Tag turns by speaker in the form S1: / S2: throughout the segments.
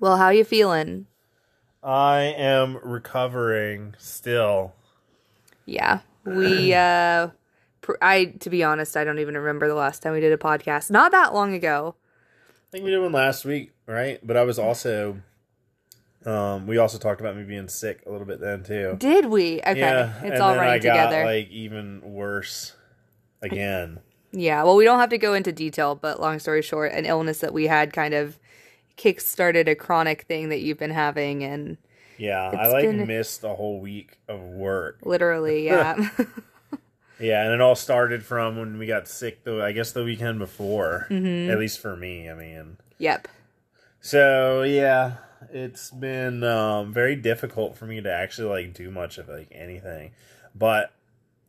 S1: Well, how you feeling?
S2: I am recovering still.
S1: Yeah. We uh pr- I to be honest, I don't even remember the last time we did a podcast. Not that long ago.
S2: I think we did one last week, right? But I was also um we also talked about me being sick a little bit then too.
S1: Did we? Okay.
S2: Yeah,
S1: it's
S2: and
S1: all
S2: I
S1: running
S2: got
S1: together.
S2: like even worse again.
S1: Yeah, well, we don't have to go into detail, but long story short, an illness that we had kind of kick-started a chronic thing that you've been having, and
S2: Yeah, I like
S1: been-
S2: missed a whole week of work.
S1: literally, yeah,
S2: Yeah, and it all started from when we got sick. Though I guess the weekend before,
S1: Mm-hmm.
S2: at least for me. I mean,
S1: yep,
S2: so yeah, it's been um, very difficult for me to actually like do much of like anything. But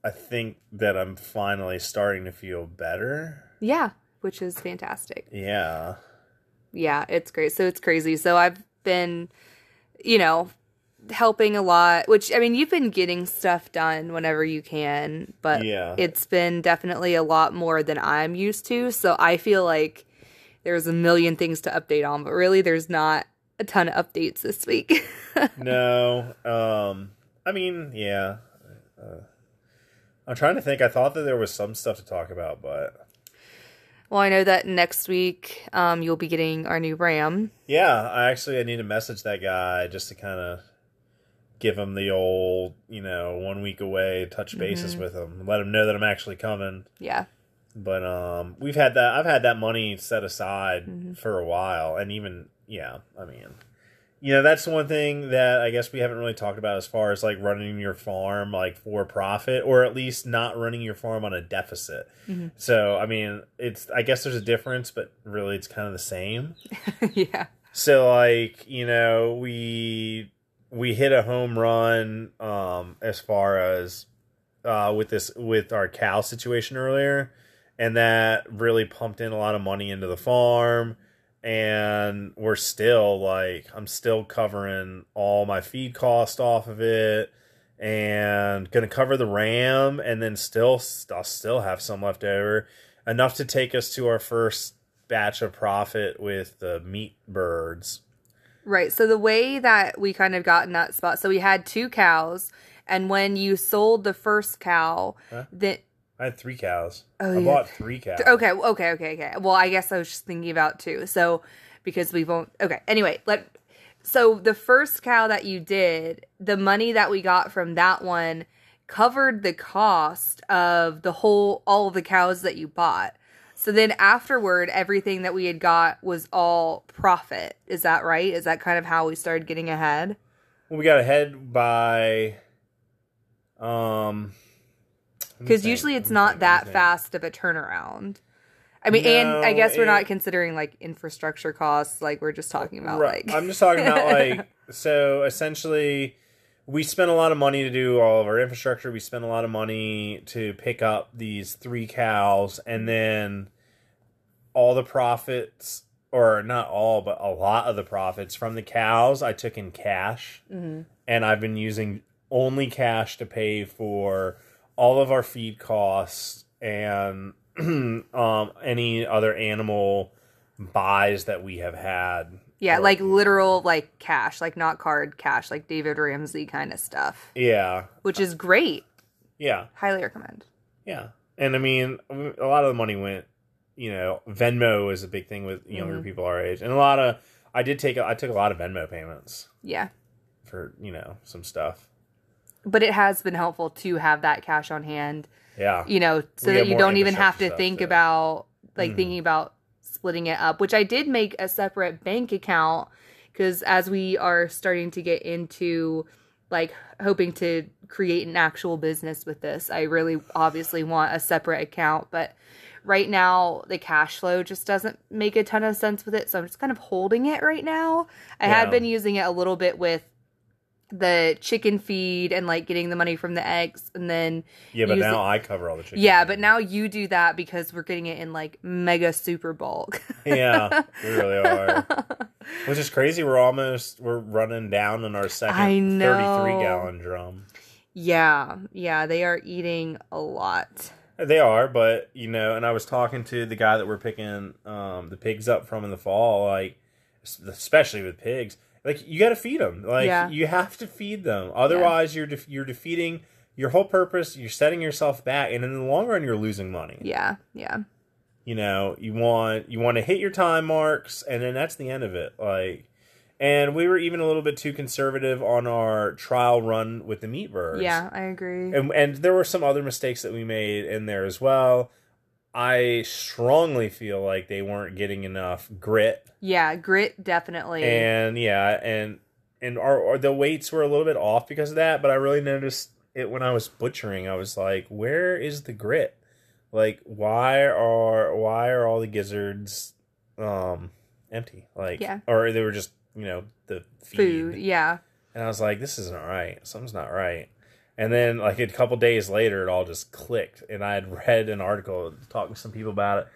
S2: I think that I'm finally starting to feel better.
S1: yeah, which is fantastic.
S2: Yeah,
S1: Yeah, it's great. So it's crazy. So I've been, you know, helping a lot, which I mean, you've been getting stuff done whenever you can, but
S2: Yeah.
S1: it's been definitely a lot more than I'm used to. So I feel like there's a million things to update on, but really there's not a ton of updates this week.
S2: no. Um, I mean, yeah. Uh, I'm trying to think. I thought that there was some stuff to talk about, but
S1: well, I know that next week um, you'll be getting our new ram.
S2: Yeah, I actually I need to message that guy just to kind of give him the old, you know, one week away, touch bases with him, let him know that I'm actually coming.
S1: Yeah.
S2: But um, we've had that. I've had that money set aside for a while, and even yeah, I mean, you know, that's the one thing that I guess we haven't really talked about as far as like running your farm like for profit, or at least not running your farm on a deficit. So I mean, it's I guess there's a difference, but really it's kind of the same.
S1: yeah.
S2: So like, you know, we we hit a home run um as far as uh with this with our cow situation earlier and that really pumped in a lot of money into the farm and we're still like I'm still covering all my feed cost off of it and gonna cover the ram and then still I'll still have some left over enough to take us to our first batch of profit with the meat birds
S1: Right. So the way that we kind of got in that spot, so we had two cows, and when you sold the first cow,
S2: Huh?
S1: then
S2: I had three cows.
S1: Oh,
S2: I
S1: yeah.
S2: bought three cows.
S1: okay, okay, okay, okay. Well, I guess I was just thinking about two. So because we won't. Okay. Anyway, let. So the first cow that you did, the money that we got from that one covered the cost of the whole all of the cows that you bought. So then afterward, everything that we had got was all profit. Is that right? Is that kind of how we started getting ahead?
S2: Well, we got ahead by, um,
S1: Because usually it's not that fast of a turnaround. I mean, and I guess we're not considering like infrastructure costs, like we're just talking about
S2: Right.
S1: like
S2: I'm just talking about like so essentially we spent a lot of money to do all of our infrastructure. We spent a lot of money to pick up these three cows and then all the profits or not all but a lot of the profits from the cows I took in cash.
S1: Mhm.
S2: And I've been using only cash to pay for all of our feed costs and um any other animal buys that we have had
S1: yeah,
S2: Or-
S1: like literal like cash, like not card cash, like David Ramsey kind of stuff,
S2: Yeah,
S1: which is great.
S2: yeah,
S1: Highly recommend.
S2: yeah. And I mean, a lot of the money went. You know, Venmo is a big thing with younger
S1: Mhm.
S2: people our age, and a lot of I did take I took a lot of Venmo payments
S1: Yeah,
S2: for you know some stuff.
S1: But it has been helpful to have that cash on hand.
S2: Yeah,
S1: You know, so that you don't even have to
S2: stuff,
S1: think
S2: yeah.
S1: about like
S2: Mhm.
S1: thinking about splitting it up. Which I did make a separate bank account because as we are starting to get into like hoping to create an actual business with this, I really obviously want a separate account, but right now the cash flow just doesn't make a ton of sense with it, so I'm just kind of holding it right now. I had
S2: Yeah.
S1: been using it a little bit with the chicken feed and like getting the money from the eggs and then
S2: yeah. But now I cover all the chicken.
S1: yeah, but now you do that because we're getting it in like mega super bulk.
S2: yeah, we really are. Which is crazy. We're almost we're running down on our second thirty-three gallon drum.
S1: yeah, yeah, they are eating a lot.
S2: They are, but you know, and I was talking to the guy that we're picking um, the pigs up from in the fall. Like, especially with pigs. Like you got to feed them. Like
S1: Yeah.
S2: you have to feed them. Otherwise, you're def- you're defeating your whole purpose. You're setting yourself back, and in the long run, you're losing money.
S1: Yeah, yeah.
S2: You know, you want you want to hit your time marks, and then that's the end of it. Like, and we were even a little bit too conservative on our trial run with the meat birds.
S1: Yeah, I agree.
S2: and and there were some other mistakes that we made in there as well. I strongly feel like they weren't getting enough grit,
S1: yeah, grit definitely.
S2: and yeah, and and our, our the weights were a little bit off because of that. But I really noticed it when I was butchering. I was like, where is the grit? Like, why are why are all the gizzards um empty? Like,
S1: Yeah.
S2: or they were just you know the feed.
S1: Food, yeah.
S2: And I was like, this isn't right. Something's not right. And then, like, a couple days later, it all just clicked. And I had read an article talking to some people about it.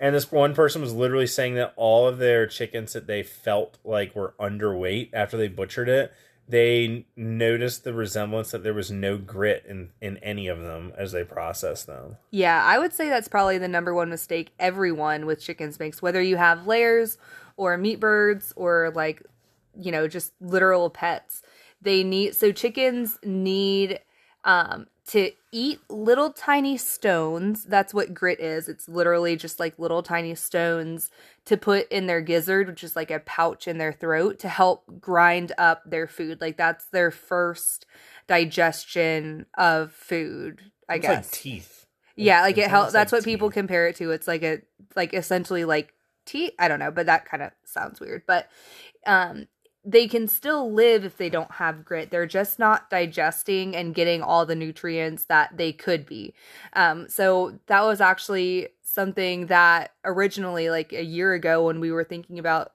S2: And this one person was literally saying that all of their chickens that they felt like were underweight after they butchered it, they noticed the resemblance that there was no grit in, in any of them as they processed them.
S1: Yeah, I would say that's probably the number one mistake everyone with chickens makes, whether you have layers or meat birds or like, you know, just literal pets. They need so chickens need um to eat little tiny stones. That's what grit is. It's literally just like little tiny stones to put in their gizzard, which is like a pouch in their throat to help grind up their food. Like that's their first digestion of food, I
S2: It's
S1: guess.
S2: like teeth.
S1: Yeah, like it helps. That's
S2: like
S1: what people compare it to. It's like a like essentially like teeth. I don't know, but that kind of sounds weird. But um, they can still live if they don't have grit. They're just not digesting and getting all the nutrients that they could be. Um, so that was actually something that originally, like a year ago, when we were thinking about,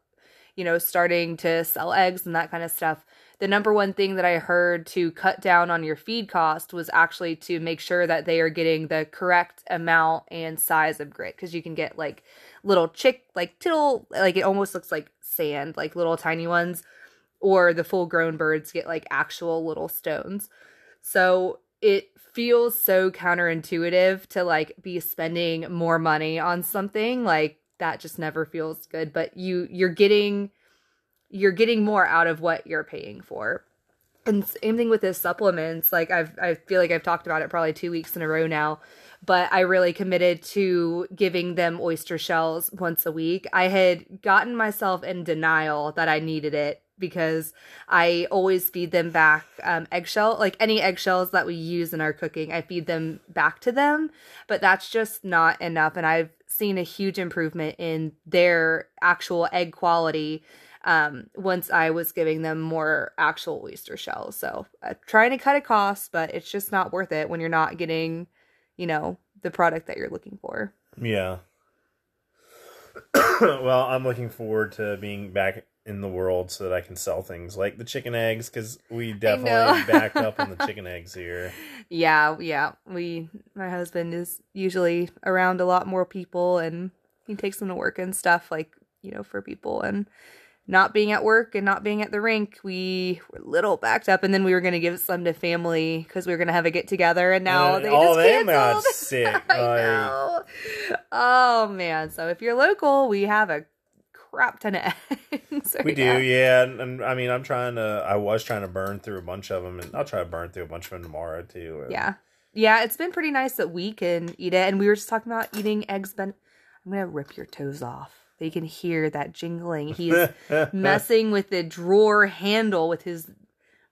S1: you know, starting to sell eggs and that kind of stuff. The number one thing that I heard to cut down on your feed cost was actually to make sure that they are getting the correct amount and size of grit because you can get like little chick, like tittle, like it almost looks like sand, like little tiny ones, or the full grown birds get like actual little stones. So it feels so counterintuitive to like be spending more money on something like that just never feels good but you you're getting you're getting more out of what you're paying for and same thing with the supplements like i've i feel like i've talked about it probably two weeks in a row now but i really committed to giving them oyster shells once a week i had gotten myself in denial that i needed it because i always feed them back um, eggshell like any eggshells that we use in our cooking i feed them back to them but that's just not enough and i've seen a huge improvement in their actual egg quality um, once I was giving them more actual oyster shells. So uh, trying to cut a cost, but it's just not worth it when you're not getting, you know, the product that you're looking for.
S2: Yeah. well, I'm looking forward to being back in the world so that I can sell things like the chicken eggs because we definitely backed up on the chicken eggs here.
S1: Yeah, yeah. We, my husband is usually around a lot more people and he takes them to work and stuff like, you know, for people and not being at work and not being at the rink, we were a little backed up, and then we were going to give some to family because we were going to have a get together, and now
S2: And
S1: they
S2: all
S1: just
S2: them
S1: canceled.
S2: sick.
S1: I
S2: like-
S1: know. Oh man! So if you're local, we have a crap ton of eggs.
S2: We
S1: right
S2: do, yeah. And, and I mean, I'm trying to. I was trying to burn through a bunch of them, and I'll try to burn through a bunch of them tomorrow too. And-
S1: Yeah, yeah. It's been pretty nice that we can eat it, and we were just talking about eating eggs. Ben, I'm gonna rip your toes off. They can hear that jingling. He's messing with the drawer handle with his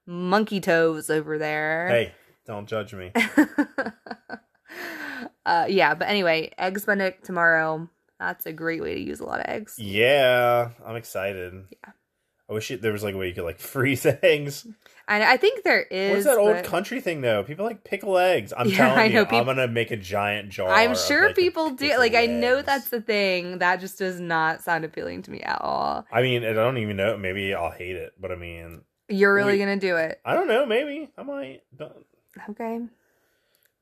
S1: monkey toes over there.
S2: Hey, don't judge me.
S1: uh, yeah, but anyway, eggs benedict tomorrow. That's a great way to use a lot of eggs.
S2: yeah, I'm excited.
S1: Yeah.
S2: I wish it, there was like a way you could like freeze eggs.
S1: And I think there is.
S2: What's that old country thing though? People like pickle eggs. I'm
S1: Yeah,
S2: telling you,
S1: know,
S2: I'm gonna make a giant jar.
S1: I'm
S2: of,
S1: sure
S2: like,
S1: people do. Like, I know that's the thing. That just does not sound appealing to me at all.
S2: I mean, I don't even know. Maybe I'll hate it, but I mean,
S1: You're really
S2: Wait.
S1: gonna do it.
S2: I don't know. Maybe I might. Don't
S1: Okay.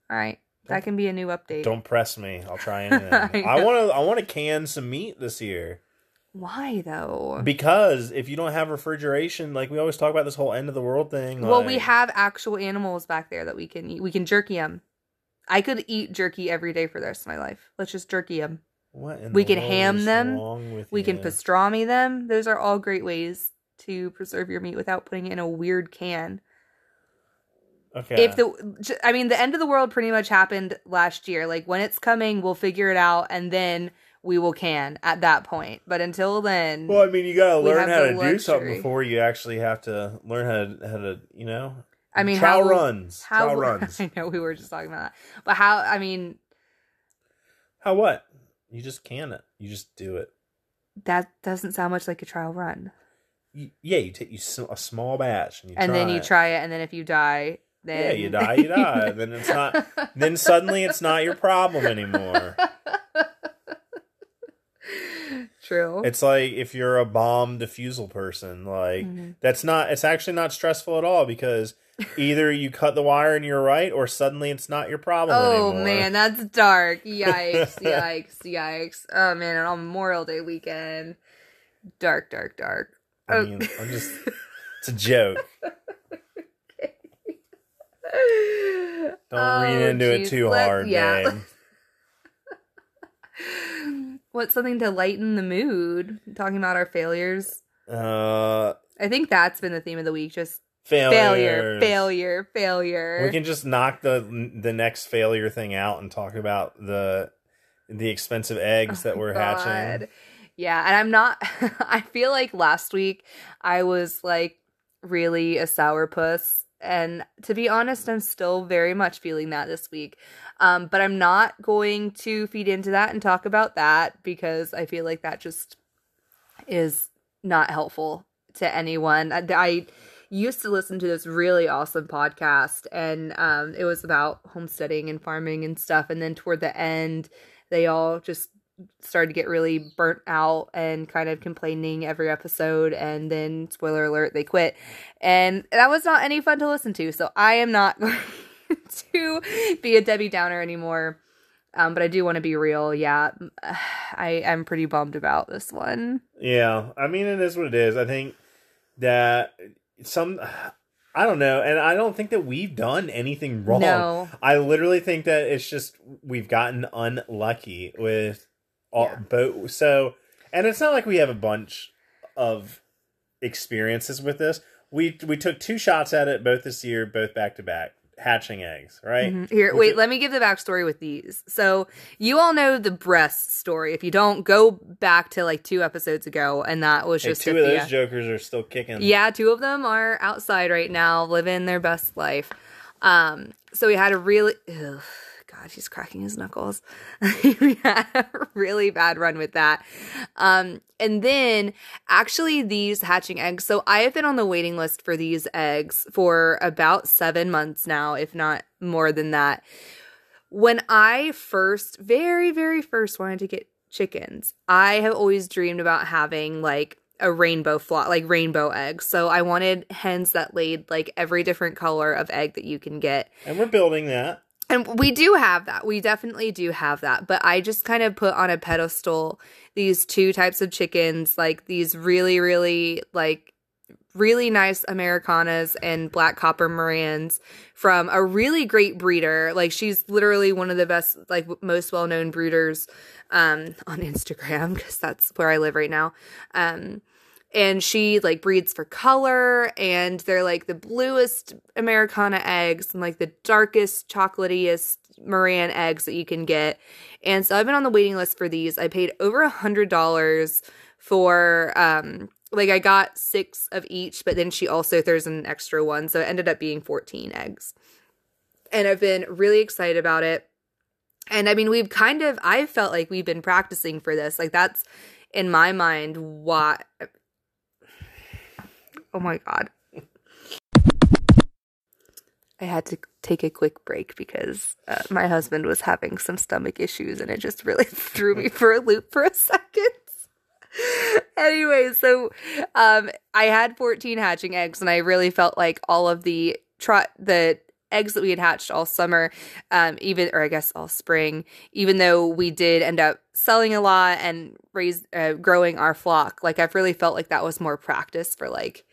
S1: All right. That can be a new update.
S2: don't press me. I'll try anything.
S1: I
S2: want to. I want to can some meat this year
S1: Why though?
S2: because if you don't have refrigeration, like we always talk about this whole end of the world thing.
S1: well, we have actual animals back there that we can eat. We can jerky them. I could eat jerky every day for the rest of my life. Let's just jerky them.
S2: What
S1: We can ham them. We can pastrami them. Those are all great ways to preserve your meat without putting it in a weird can.
S2: Okay.
S1: If the, I mean, the end of the world pretty much happened last year. Like when it's coming, we'll figure it out, and then we will can at that point. But until then,
S2: well, I mean, you gotta learn how to do something before you actually have to learn how to how to you know.
S1: I mean,
S2: trial
S1: how
S2: runs,
S1: how
S2: trial runs.
S1: I know we were just talking about that, but how? I mean,
S2: How what? You just can it. You just do it.
S1: that doesn't sound much like a trial run.
S2: You, yeah, you take you a small batch and you
S1: and then you
S2: it.
S1: try it, and then if you die, then
S2: Yeah, you die, you die. then it's not. Then suddenly it's not your problem anymore.
S1: True.
S2: It's like if you're a bomb defusal person, like
S1: Mhm.
S2: that's not. It's actually not stressful at all because either you cut the wire and you're right, or suddenly it's not your problem
S1: Oh
S2: anymore.
S1: man, that's dark. Yikes, yikes, yikes. Oh man, and on Memorial Day weekend. Dark, dark, dark.
S2: I
S1: Oh.
S2: mean, I'm just. It's a joke. Don't read into it
S1: Oh,
S2: too
S1: Let-
S2: hard,
S1: yeah. What's something to lighten the mood? Talking about our failures.
S2: Uh,
S1: I think that's been the theme of the week. Just failure, failure, failure.
S2: We can just knock the the next failure thing out and talk about the the expensive eggs that we're hatching.
S1: Yeah, and I'm not I feel like last week I was like really a sourpuss and to be honest I'm still very much feeling that this week. Um but I'm not going to feed into that and talk about that because I feel like that just is not helpful to anyone. I, I used to listen to this really awesome podcast and um it was about homesteading and farming and stuff and then toward the end they all just started to get really burnt out and kind of complaining every episode and then spoiler alert they quit. And that was not any fun to listen to so i am not going to be a debbie downer anymore. Um, but i do want to be real yeah. I i'm pretty bummed about this one.
S2: Yeah, I mean it is what it is. I think that some I don't know, and I don't think that we've done anything wrong.
S1: no.
S2: I literally think that it's just we've gotten unlucky with all
S1: Yeah.
S2: both. So, and it's not like we have a bunch of experiences with this. We we took two shots at it both this year, both back to back, hatching eggs. Right?
S1: Mhm. Here, wait, let me give the backstory with these. So, you all know the breast story. If you don't, go back to like two episodes ago, and that was
S2: Hey,
S1: just
S2: two
S1: at
S2: of those jokers are still kicking.
S1: Yeah, two of them are outside right now, living their best life. Um, so we had a really, ugh, God, he's cracking his knuckles. we had a really bad run with that. Um, and then actually these hatching eggs. So I have been on the waiting list for these eggs for about seven months now, if not more than that. When I first, very, very first wanted to get chickens, I have always dreamed about having like a rainbow flock, like rainbow eggs. So I wanted hens that laid like every different color of egg that you can get.
S2: and we're building that.
S1: And we do have that. We definitely do have that. But I just kind of put on a pedestal these two types of chickens, like these really, really like really nice Americanas and black copper Marans from a really great breeder. Like she's literally one of the best, like most well known breeders um, on Instagram because that's where I live right now. Um, and she like breeds for color and they're like the bluest americana eggs and like the darkest chocolatiest Maran eggs that you can get. And so i've been on the waiting list for these. I paid over a hundred dollars for um like i got six of each but then she also throws an extra one. So it ended up being 14 eggs. And i've been really excited about it. And i mean we've kind of i felt like we've been practicing for this. Like that's in my mind why oh my god. I had to take a quick break because uh, my husband was having some stomach issues and it just really threw me for a loop for a second. Anyway so um i had 14 hatching eggs and i really felt like all of the try the eggs that we had hatched all summer um even or i guess all spring even though we did end up selling a lot and raise uh, growing our flock like i've really felt like that was more practice for like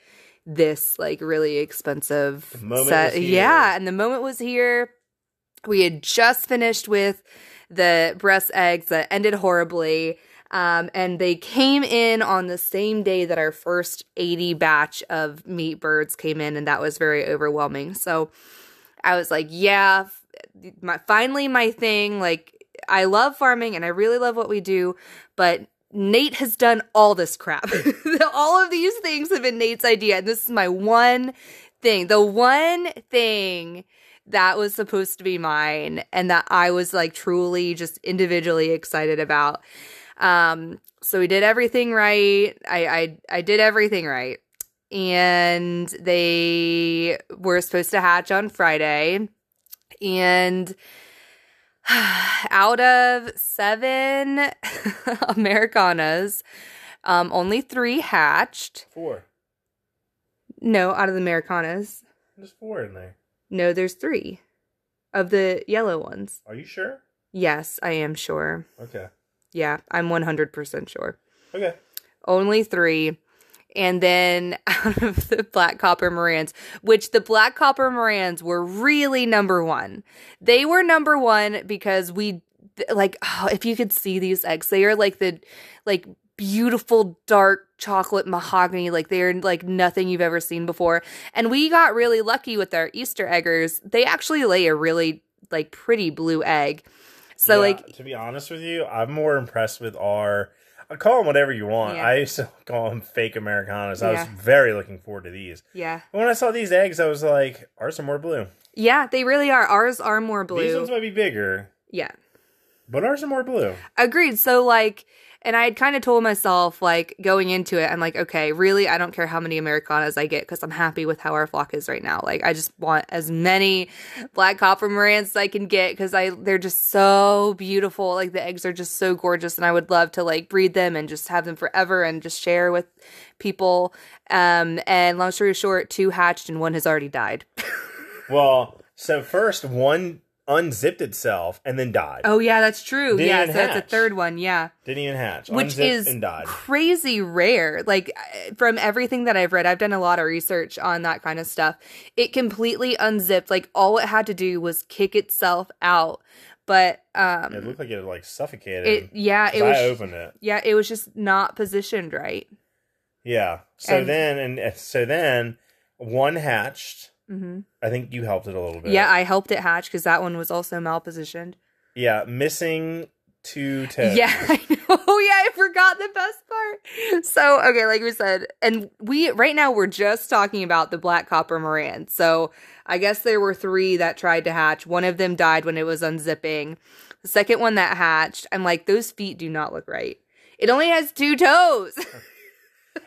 S1: this like really expensive set yeah and the moment was here we had just finished with the breast eggs that ended horribly. Um, and they came in on the same day that our first 80 batch of meat birds came in, and that was very overwhelming. So I was like, yeah, my, finally my thing. Like, I love farming and I really love what we do, but Nate has done all this crap. all of these things have been Nate's idea, and this is my one thing. The one thing that was supposed to be mine and that I was like truly just individually excited about. Um, so we did everything right. I, I I did everything right. And they were supposed to hatch on Friday. And out of seven Americanas, um, only three hatched.
S2: Four.
S1: No, out of the Americanas.
S2: There's four in there.
S1: No, there's three of the yellow ones.
S2: Are you sure?
S1: Yes, I am sure.
S2: Okay.
S1: Yeah, I'm 100% sure.
S2: Okay.
S1: Only three. And then out of the black copper Marans, which the black copper Marans were really number one. They were number one because we, like, oh, if you could see these eggs, they are like the, like, beautiful dark chocolate mahogany like they're like nothing you've ever seen before and we got really lucky with our easter eggers they actually lay a really like pretty blue egg so
S2: Yeah,
S1: like
S2: to be honest with you, I'm more impressed with our. I call them whatever you want.
S1: Yeah.
S2: I used to call them fake Americanas. I was very looking forward to these.
S1: yeah
S2: When I saw these eggs, I was like, ours are more blue.
S1: yeah they really are ours are more blue.
S2: These ones might be bigger,
S1: yeah
S2: but ours are more blue.
S1: Agreed. So like and I had kind of told myself like going into it I'm like okay, really I don't care how many americanas I get cuz I'm happy with how our flock is right now. Like I just want as many black copper Marans as I can get cuz I they're just so beautiful. Like the eggs are just so gorgeous and I would love to like breed them and just have them forever and just share with people. Um and long story short, two hatched and one has already died.
S2: Well, so first one unzipped itself and then died.
S1: oh yeah, that's true.
S2: Didn't
S1: yeah, so that's a
S2: hatch.
S1: third one. Yeah.
S2: Didn't even hatch.
S1: which is
S2: and died.
S1: crazy rare. Like uh, from everything that I've read, I've done a lot of research on that kind of stuff. It completely unzipped. Like all it had to do was kick itself out. But um
S2: It looked like it like suffocated.
S1: it yeah, it was
S2: I opened it.
S1: yeah, it was just not positioned right.
S2: Yeah. So
S1: And-
S2: then and so then one hatched.
S1: Hmm
S2: I think you helped it a little bit.
S1: Yeah, I helped it hatch because that one was also malpositioned.
S2: Yeah, missing two toes.
S1: Yeah, I know. Oh, yeah, I forgot the best part. So, okay, like we said, and we right now we're just talking about the black copper Maran. So, I guess there were three that tried to hatch. One of them died when it was unzipping. The second one that hatched, I'm like, those feet do not look right. It only has two toes,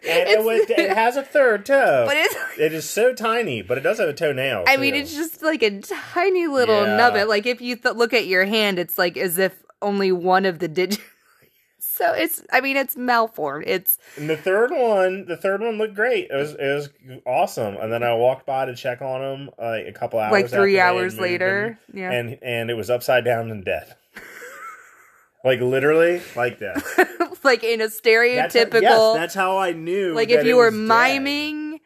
S2: And it, was- it has a third toe.
S1: but it's.
S2: it is so tiny, but it does have a toenail.
S1: I mean, it's just like a tiny little
S2: Yeah.
S1: nubbit. Like if you th- look at your hand, it's like as if only one of the digits. so it's. I mean, it's malformed. It's
S2: And the third one, the third one looked great. It was it was awesome. And then I walked by to check on him like a couple hours,
S1: like three hours later.
S2: him,
S1: Yeah.
S2: and and it was upside down and dead. Like literally, like that.
S1: like in a
S2: That's how-
S1: stereotypical
S2: yes, that's how I knew.
S1: like if you were miming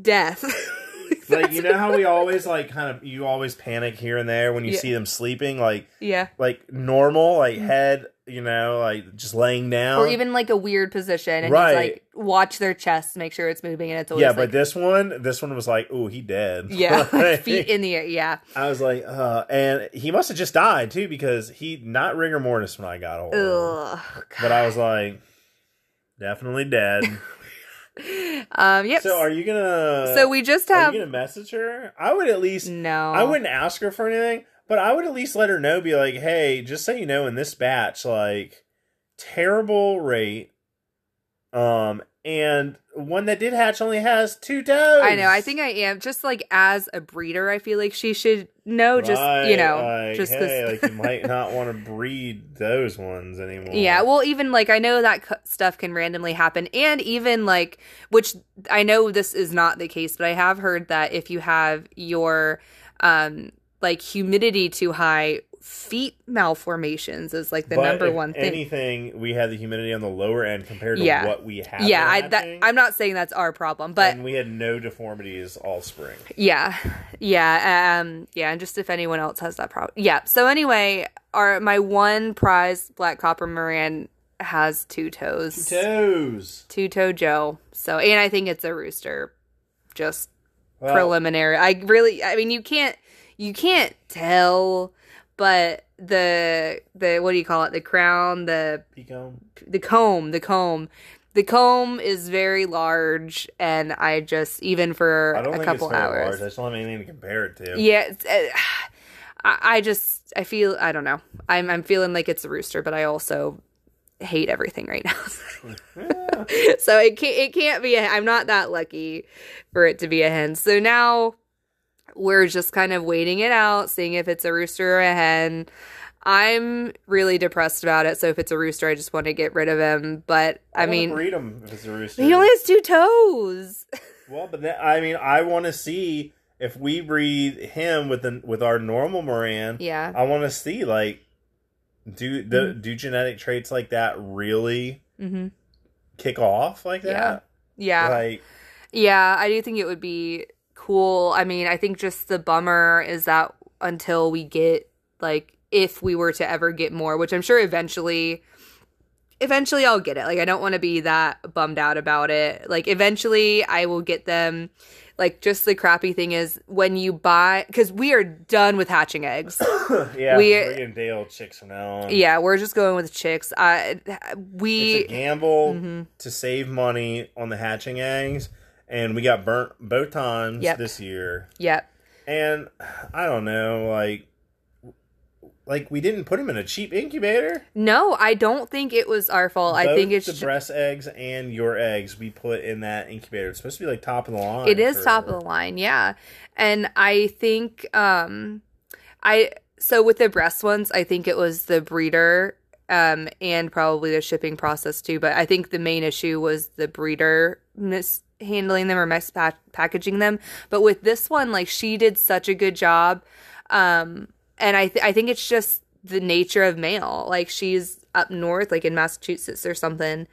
S1: death.
S2: like you know how we always like kind of you always panic here and there when you
S1: Yeah.
S2: see them sleeping, like
S1: yeah.
S2: like normal, like mm. head, you know, like just laying down,
S1: Or even like a weird position and
S2: Right.
S1: he's like watch their chest, make sure it's moving and it's always
S2: yeah.
S1: like
S2: but this one, this one was like, oh, he dead.
S1: yeah,
S2: Like,
S1: feet in the air. Yeah.
S2: I was like, uh, and he must have just died too because he not rigor mortis when I got hold.
S1: Ugh.
S2: But I was like, definitely dead.
S1: Um yep.
S2: so are you gonna?
S1: So we just have are
S2: you gonna message her? I would at least.
S1: no.
S2: I wouldn't ask her for anything, but I would at least let her know. Be like, hey, just so you know, in this batch, like terrible rate. Um, and one that did hatch only has two toes.
S1: I know. I think I am just like as a breeder. I feel like she should know. Just you know,
S2: like,
S1: just
S2: hey, like you might not want to breed those ones anymore.
S1: Yeah, well, even like I know that c- stuff can randomly happen, and even like, which I know this is not the case, but I have heard that if you have your um like humidity too high, feet malformations is like the
S2: But
S1: number one thing.
S2: Anything we had the humidity on the lower end compared to
S1: Yeah.
S2: what we had.
S1: yeah, I, that, I'm not saying that's our problem, but
S2: and we had no deformities all spring.
S1: Yeah. Yeah. Um yeah, and just if anyone else has that problem. Yeah. So anyway, our my one prize black copper Maran has two toes.
S2: Two Toes.
S1: Two toe Joe. So and I think it's a rooster. Just
S2: Well,
S1: preliminary. I really I mean you can't you can't tell but the the what do you call it? The crown, the
S2: Pico.
S1: the comb, the comb. The comb is very large and I just even for
S2: I don't
S1: a
S2: think
S1: couple
S2: it's very
S1: hours.
S2: large. I just don't have anything to compare it to.
S1: Yeah, it's, uh, I, I just I feel I don't know. I'm I'm feeling like it's a rooster, but I also hate everything right now. so it can't it can't be. A, I'm not that lucky for it to be a hen. So now we're just kind of waiting it out, seeing if it's a rooster or a hen. I'm really depressed about it. So if it's a rooster, I just want to get rid of him. But I,
S2: wanna
S1: mean,
S2: breed him if it's a rooster.
S1: he only has two toes.
S2: Well, but then, I mean, I want to see if we breed him with the with our normal Maran.
S1: Yeah.
S2: I want to see like do the do genetic traits like that really
S1: mm-hmm.
S2: kick off like
S1: Yeah.
S2: that?
S1: Yeah.
S2: Like
S1: Yeah, I do think it would be cool. I mean, I think just the bummer is that until we get like if we were to ever get more, which I'm sure eventually eventually I'll get it. Like I don't want to be that bummed out about it. Like eventually I will get them. Like just the crappy thing is when you buy cuz we are done with hatching eggs.
S2: yeah,
S1: We-
S2: are getting Dale chicks from now on.
S1: yeah, we're just going with chicks. I we
S2: It's a gamble
S1: Mhm.
S2: to save money on the hatching eggs, and we got burnt both times
S1: Yep.
S2: this year.
S1: yep.
S2: And I don't know, like, like we didn't put them in a cheap incubator.
S1: No, I don't think it was our fault. I think it's
S2: the
S1: ju-
S2: breast eggs and your eggs we put in that incubator. It's supposed to be like top of the line.
S1: It is
S2: for-
S1: top of the line, yeah. And I think um I so with the breast ones, I think it was the breeder um and probably the shipping process too, but I think the main issue was the breeder mishandling them or mispackaging them. But with this one, like she did such a good job. Um and I th- I think it's just the nature of mail. Like she's up north like in Massachusetts or something.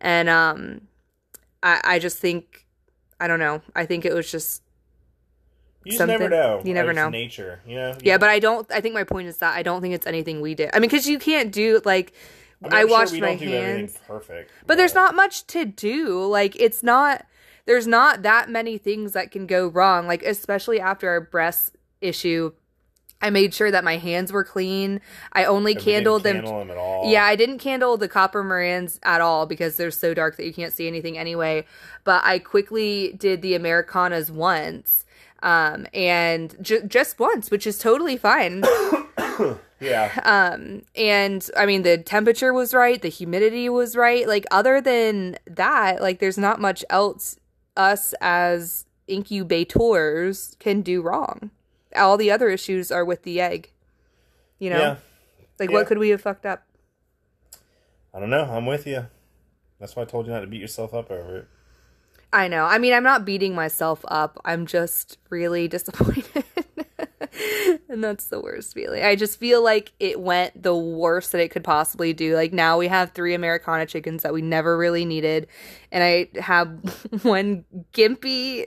S1: And um I I just think I don't know. I think it was just
S2: You just never know.
S1: you never know.
S2: Nature, you know.
S1: Yeah, but I don't. I think my point is that I don't think it's anything we did. I mean, because you can't do like
S2: I, mean,
S1: I
S2: I'm sure
S1: washed my hands,
S2: perfect.
S1: but there's not much to do. Like it's not. There's not that many things that can go wrong. Like especially after our breast issue, I made sure that my hands were clean. I only
S2: And we didn't
S1: candled them.
S2: candle them at all.
S1: Yeah, I didn't candle the copper Morans at all because they're so dark that you can't see anything anyway. But I quickly did the Americanas once, um, and ju- just once, which is totally fine.
S2: yeah.
S1: Um, and I mean, the temperature was right, the humidity was right. Like, other than that, like, there's not much else us as incubators can do wrong. All the other issues are with the egg. You know,
S2: Yeah.
S1: like,
S2: Yeah.
S1: what could we have fucked up?
S2: I don't know. I'm with you. That's why I told you not to beat yourself up over it.
S1: I know. I mean, I'm not beating myself up. I'm just really disappointed. and that's the worst feeling. I just feel like it went the worst that it could possibly do. Like now we have three Americana chickens that we never really needed. And I have one gimpy,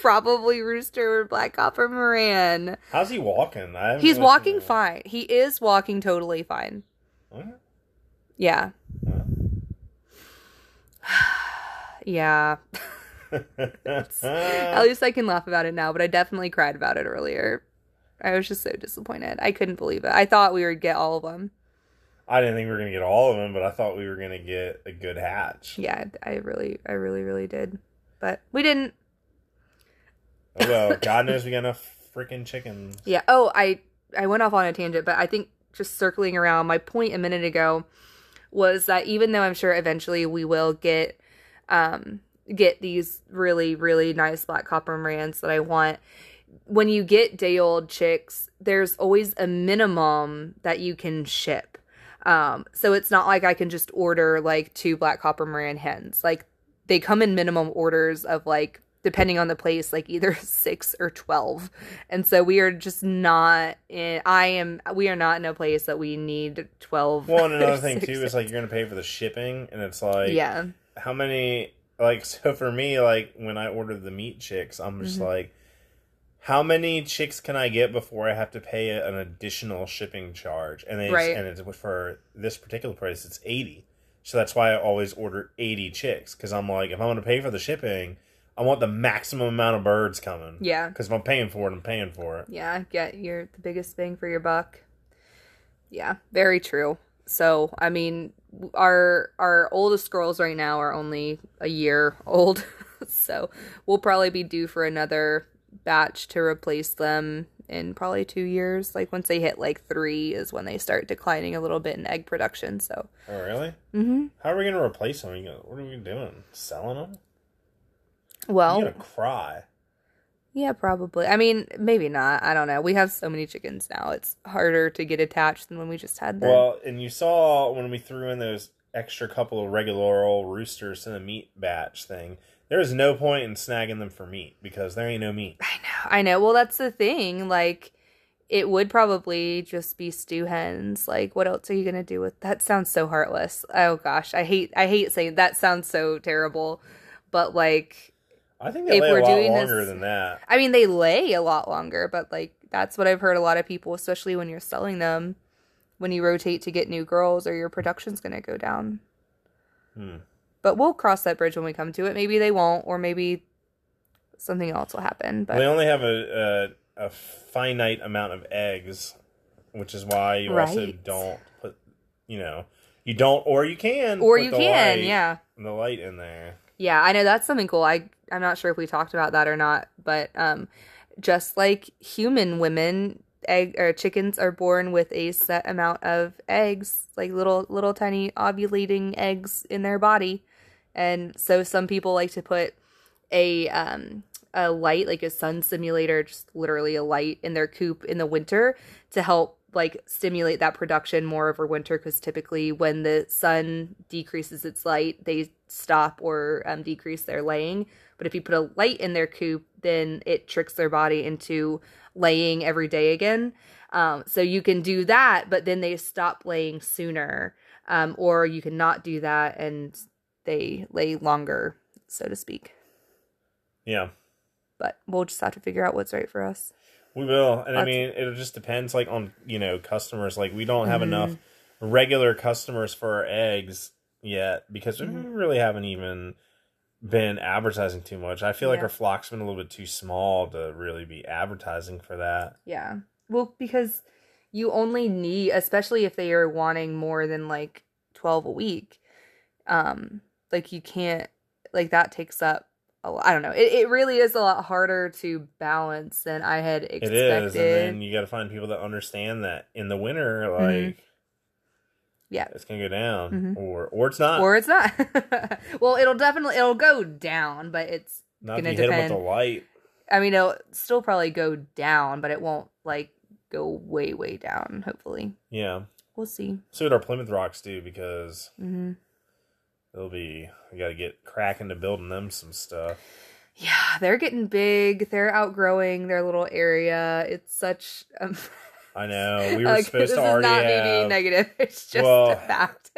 S1: probably rooster black copper Maran.
S2: How's he walking?
S1: He's walking fine. He is walking totally fine.
S2: him.
S1: Yeah.
S2: Okay.
S1: Yeah. At least I can laugh about it now, but I definitely cried about it earlier. I was just so disappointed. I couldn't believe it. I thought we would get all of them.
S2: I didn't think we were gonna get all of them, but I thought we were gonna get a good hatch.
S1: Yeah, I really, I really, really did. But we didn't.
S2: Oh, well, God knows we got enough freaking chickens.
S1: Yeah. Oh, I, I went off on a tangent, but I think just circling around, my point a minute ago was that even though I'm sure eventually we will get, um, get these really, really nice black copper Marans that I want, when you get day old chicks, there's always a minimum that you can ship. Um, so it's not like I can just order like two black copper Maran hens. Like they come in minimum orders of like depending on the place, like either six or twelve. And so we are just not in. I am. We are not in a place that we need twelve.
S2: Well, and another thing too is like you're gonna pay for the shipping, and it's like
S1: yeah,
S2: how many like so for me like when I order the meat chicks, I'm just
S1: Mhm.
S2: like how many chicks can I get before I have to pay an additional shipping charge? And they
S1: Right.
S2: and it's for this particular price it's 80. So that's why I always order 80 chicks cuz I'm like if I'm going to pay for the shipping, I want the maximum amount of birds coming.
S1: yeah,
S2: Cuz if I'm paying for it, I'm paying for it.
S1: yeah. Get your the biggest bang for your buck. Yeah, very true. So I mean, our our oldest girls right now are only a year old, so we'll probably be due for another batch to replace them in probably two years. Like once they hit like three is when they start declining a little bit in egg production. So,
S2: Oh, really?
S1: mm-hmm.
S2: How are we going to replace them? What are we doing? Selling them?
S1: well,
S2: going to cry.
S1: Yeah, probably. I mean, maybe not. I don't know. We have so many chickens now; it's harder to get attached than when we just had them.
S2: Well, and you saw when we threw in those extra couple of regular old roosters in the meat batch thing, there is no point in snagging them for meat because there ain't no meat.
S1: I know. I know. Well, that's the thing. Like, it would probably just be stew hens. Like, what else are you gonna do with that? Sounds so heartless. Oh gosh, I hate. I hate saying that. Sounds so terrible. But like,
S2: I think they
S1: If
S2: lay
S1: we're
S2: a lot
S1: doing
S2: longer
S1: this-
S2: than that.
S1: I mean, they lay a lot longer, but like that's what I've heard a lot of people, especially when you're selling them, when you rotate to get new girls, or your production's gonna go down.
S2: Hmm.
S1: But we'll cross that bridge when we come to it. Maybe they won't, or maybe something else will happen. But
S2: They only have a, a a finite amount of eggs, which is why you also don't put, you know, you don't, or you can,
S1: or
S2: put
S1: you can,
S2: light-
S1: yeah.
S2: the light in there.
S1: Yeah, I know that's something cool. I I'm not sure if we talked about that or not, but um just like human women, egg or chickens are born with a set amount of eggs, like little little tiny ovulating eggs in their body. And so some people like to put a um a light like a sun simulator, just literally a light in their coop in the winter to help like stimulate that production more over winter because typically when the sun decreases its light they stop or um, decrease their laying but if you put a light in their coop then it tricks their body into laying every day again um, so you can do that but then they stop laying sooner um, or you can not do that and they lay longer so to speak
S2: Yeah.
S1: but we'll just have to figure out what's right for us
S2: We will, and I mean, it just depends, like on you know customers. Like we don't have
S1: Mhm.
S2: enough regular customers for our eggs yet because we
S1: Mhm.
S2: really haven't even been advertising too much. I feel like
S1: Yeah.
S2: our flock's been a little bit too small to really be advertising for that.
S1: Yeah. Well, because you only need, especially if they are wanting more than like 12 a week, um, like you can't, like that takes up a. I don't know. It, it really is a lot harder to balance than I had expected.
S2: It is, and then you got to find people that understand that in the winter, like
S1: Mhm. Yeah.
S2: it's gonna go down,
S1: Mhm.
S2: or or it's not.
S1: or it's not. well, it'll definitely, it'll go down, but it's,
S2: not
S1: gonna
S2: you hit 'em with
S1: depend.
S2: the light.
S1: I mean, it'll still probably go down, but it won't like go way, way down, hopefully.
S2: Yeah,
S1: We'll see.
S2: see what our Plymouth Rocks do because
S1: hmm
S2: they'll be. We got to get cracking to building them some stuff.
S1: Yeah, they're getting big. They're outgrowing their little area. It's such. Um,
S2: I know we were
S1: like,
S2: supposed
S1: this
S2: to
S1: is
S2: already
S1: not me being negative. It's just
S2: Well-
S1: a fact.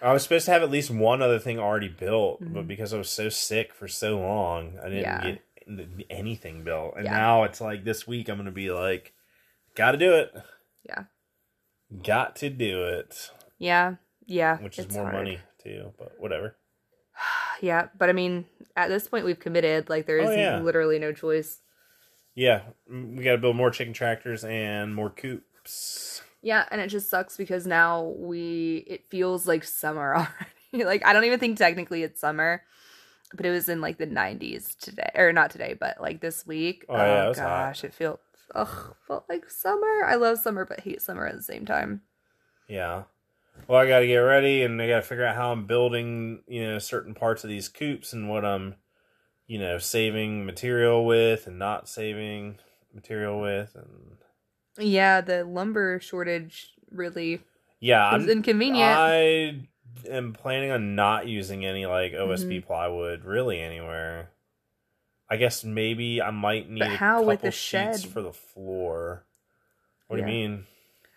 S2: I was supposed to have at least one other thing already built, but
S1: Mhm.
S2: because I was so sick for so long, I didn't
S1: Yeah.
S2: get anything built. And
S1: Yeah.
S2: now it's like this week I'm going to be like, got to do it.
S1: Yeah.
S2: Got to do it,
S1: yeah, yeah.
S2: which is more
S1: hard.
S2: money too, but whatever.
S1: Yeah, but I mean, at this point, we've committed. Like, there is
S2: Oh, yeah.
S1: literally no choice.
S2: Yeah, we got to build more chicken tractors and more coops.
S1: Yeah, and it just sucks because now we. It feels like summer already. like, I don't even think technically it's summer, but it was in like the 90s today, or not today, but like this week.
S2: Oh, yeah, it oh, was hot.
S1: gosh, it felt. Ugh, felt like summer. I love summer, but hate summer at the same time.
S2: Yeah. Well, I got to get ready and I got to figure out how I'm building, you know, certain parts of these coops and what I'm, you know, saving material with and not saving material with. And
S1: Yeah, the lumber shortage really
S2: yeah,
S1: is
S2: I'm,
S1: inconvenient.
S2: I am planning on not using any like OSB
S1: Mm-hmm.
S2: plywood really anywhere. I guess maybe I might need
S1: But how with the
S2: sheets
S1: shed?
S2: for the floor. What do you mean?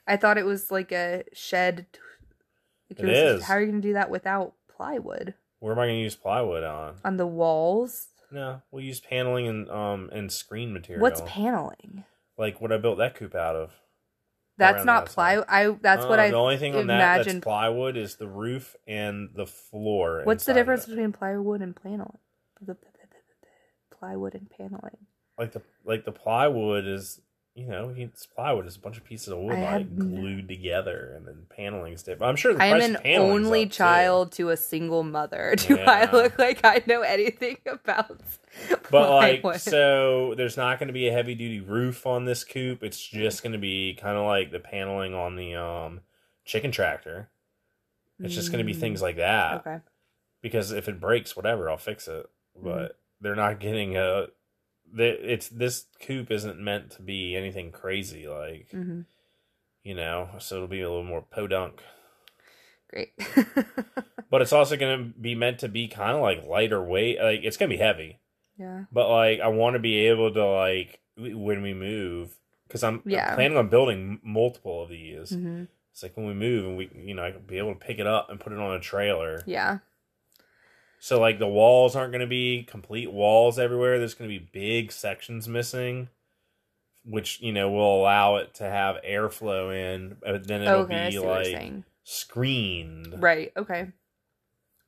S1: I thought it was like a shed. Like
S2: It is.
S1: How are you going to do that without plywood
S2: Where am I going to use plywood on?
S1: on the walls?
S2: No, we'll use paneling and um and screen material.
S1: What's paneling?
S2: like what I built that coop out of?
S1: That's not
S2: the
S1: ply. I that's what
S2: Uh,
S1: I
S2: The only thing on that that's plywood is the roof and the floor.
S1: What's the difference between plywood and paneling? The- the- the- Plywood and paneling.
S2: Like the like the plywood is you know it's plywood is a bunch of pieces of wood
S1: I
S2: like
S1: no-
S2: glued together and then paneling stuff. I'm sure the
S1: I am
S2: price
S1: an only
S2: up, too.
S1: child to a single mother. Do I look like I know anything about?
S2: But like,
S1: plywood?
S2: so there's not going to be a heavy duty roof on this coop. It's just going to be kind of like the paneling on the um chicken tractor. It's just going to be
S1: Mm,
S2: things like that.
S1: Okay.
S2: Because if it breaks, whatever, I'll fix it.
S1: Mm-hmm.
S2: But they're not getting a. It's this coop isn't meant to be anything crazy, like
S1: hmm
S2: you know. So it'll be a little more podunk.
S1: Great.
S2: But it's also going to be meant to be kind of like lighter weight. Like it's going to be heavy.
S1: yeah.
S2: but like I want to be able to like when we move because I'm,
S1: Yeah.
S2: planning on building multiple of these.
S1: hmm
S2: It's like when we move and we you know I can be able to pick it up and put it on a trailer.
S1: Yeah.
S2: So like the walls aren't going to be complete walls everywhere. There's going to be big sections missing, which you know will allow it to have airflow in. But then it'll
S1: okay.
S2: Be
S1: see what you're
S2: like screened.
S1: Right. Okay.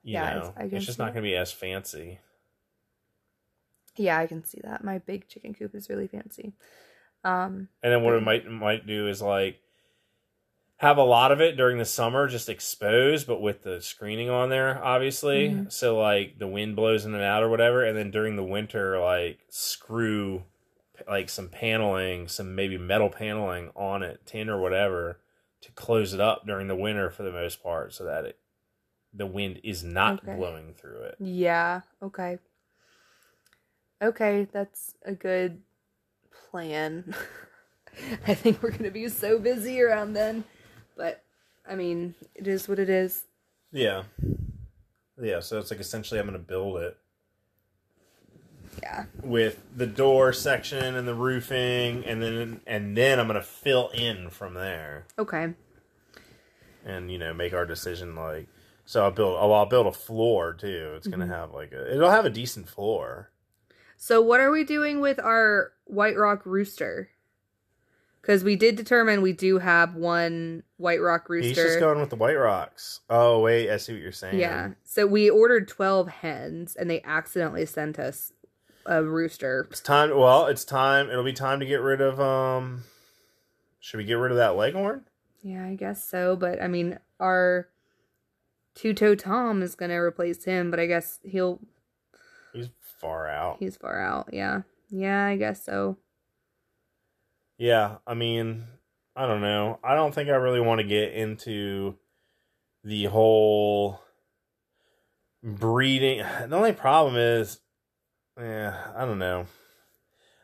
S2: You
S1: Yeah,
S2: know,
S1: I
S2: it's just not going to be as fancy.
S1: Yeah, I can see that. My big chicken coop is really fancy. Um.
S2: And then what it might might do is like have a lot of it during the summer just exposed, but with the screening on there, obviously.
S1: Mhm.
S2: So like the wind blows in and out or whatever, and then during the winter, like screw like some paneling, some maybe metal paneling on it, tin or whatever, to close it up during the winter for the most part, so that it the wind is not
S1: Okay.
S2: blowing through it.
S1: Yeah. Okay. Okay, that's a good plan. I think we're gonna be so busy around then, but I mean, it is what it is.
S2: Yeah. Yeah, so it's like essentially I'm gonna build it
S1: Yeah.
S2: with the door section and the roofing and then and then I'm gonna fill in from there
S1: Okay.
S2: and you know make our decision like so I'll build oh I'll build a floor too. It's gonna
S1: Mhm.
S2: have like a it'll have a decent floor.
S1: So what are we doing with our White Rock rooster? Because we did determine we do have one White Rock rooster.
S2: He's just going with the white rocks. Oh wait, I see what you're saying.
S1: Yeah. So we ordered 12 hens and they accidentally sent us a rooster.
S2: It's time well, it's time it'll be time to get rid of um should we get rid of that leghorn?
S1: Yeah, I guess so. But I mean, our two toe Tom is going to replace him, but I guess he'll,
S2: He's far out.
S1: he's far out. Yeah. Yeah, I guess so.
S2: Yeah, I mean, I don't know. I don't think I really want to get into the whole breeding. The only problem is, yeah, I don't know.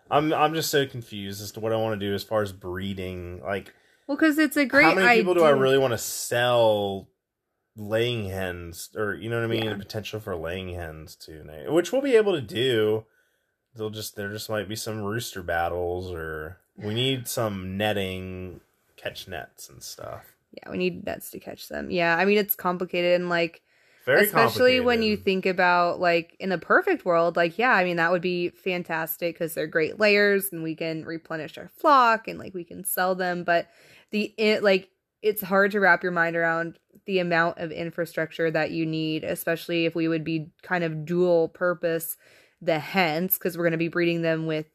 S2: I'm I'm just so confused as to what I want to do as far as breeding. Like,
S1: Well, because it's a great
S2: how many people do I really want to sell laying hens, or you know what I mean?
S1: Yeah.
S2: The potential for laying hens to, which we'll be able to do. They'll just there just might be some rooster battles, or we need some netting, catch nets and stuff.
S1: Yeah, we need nets to catch them. Yeah, I mean, it's complicated and like,
S2: Very
S1: especially when you think about like in a perfect world like yeah i mean that would be fantastic because they're great layers and we can replenish our flock and like we can sell them but the it like it's hard to wrap your mind around the amount of infrastructure that you need especially if we would be kind of dual purpose the hens because we're going to be breeding them with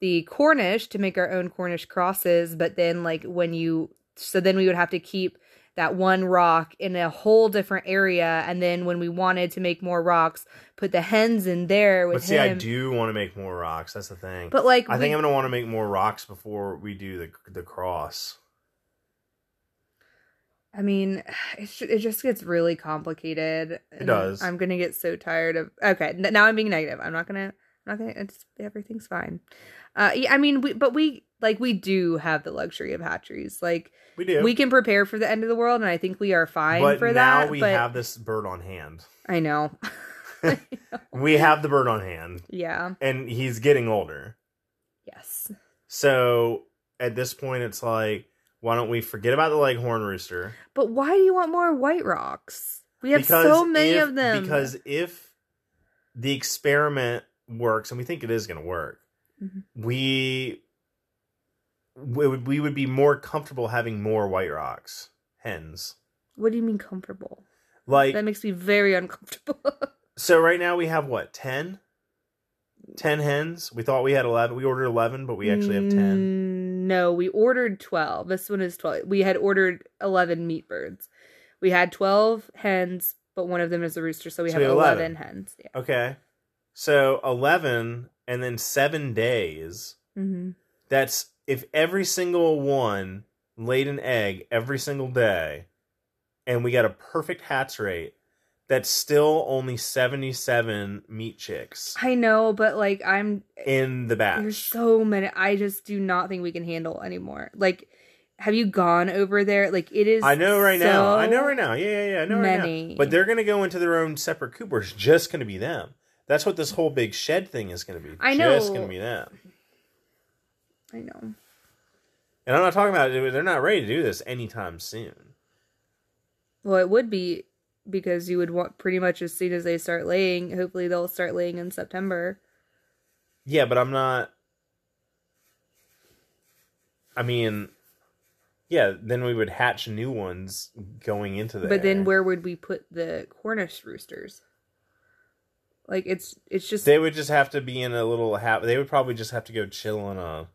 S1: the cornish to make our own cornish crosses but then like when you so then we would have to keep that one rock in a whole different area and then when we wanted to make more rocks put the hens in there with
S2: But see,
S1: him
S2: I do want to make more rocks. That's the thing.
S1: but like
S2: I think I'm gonna want to make more rocks before we do the the cross.
S1: I mean, ju- it just gets really complicated. it
S2: does.
S1: I'm gonna get so tired of. Okay, now I'm being negative. I'm not gonna. Gonna. It's everything's fine. Uh, yeah, I mean, we but we like we do have the luxury of hatcheries. Like
S2: We do.
S1: we can prepare for the end of the world, and I think we are fine for that.
S2: but
S1: for
S2: now
S1: that.
S2: we
S1: but
S2: have this bird on hand.
S1: I know.
S2: we have the bird on hand,
S1: yeah.
S2: and he's getting older.
S1: Yes.
S2: So at this point, it's like, why don't we forget about the leghorn rooster?
S1: But why do you want more white rocks? We have so many
S2: if,
S1: of them.
S2: Because if the experiment works, and we think it is going to work,
S1: Mhm.
S2: we we would, we would be more comfortable having more white rocks hens.
S1: what do you mean comfortable?
S2: Like
S1: that makes me very uncomfortable.
S2: so, right now we have what 10? 10 hens. We thought we had eleven. We ordered eleven, but we actually have ten.
S1: Mm, No, we ordered 12. This one is 12. We had ordered 11 meat birds. We had 12 hens, but one of them is a rooster, so we
S2: So
S1: have 11.
S2: 11.
S1: hens. Yeah.
S2: Okay, so eleven, and then seven days.
S1: hmm
S2: That's if every single one laid an egg every single day, and we got a perfect hatch rate. That's still only seventy-seven meat chicks
S1: I know, but like I'm
S2: in the batch.
S1: there's so many I just do not think we can handle anymore. Like have you gone over there? Like it is
S2: I know right now. I know right now. Yeah, yeah, yeah. I know right
S1: many.
S2: now. But they're going to go into their own separate coop where it's just going to be them. That's what this whole big shed thing is going to be.
S1: I
S2: Just
S1: know.
S2: going to be them.
S1: I know.
S2: And I'm not talking about it. They're not ready to do this anytime soon.
S1: Well, it would be because you would want pretty much as soon as they start laying, hopefully they'll start laying in September.
S2: Yeah, but I'm not. I mean, yeah, then we would hatch new ones going into there.
S1: But then where would we put the Cornish roosters? Like it's it's just
S2: They would just have to be in a little hat. They would probably just have to go chill on a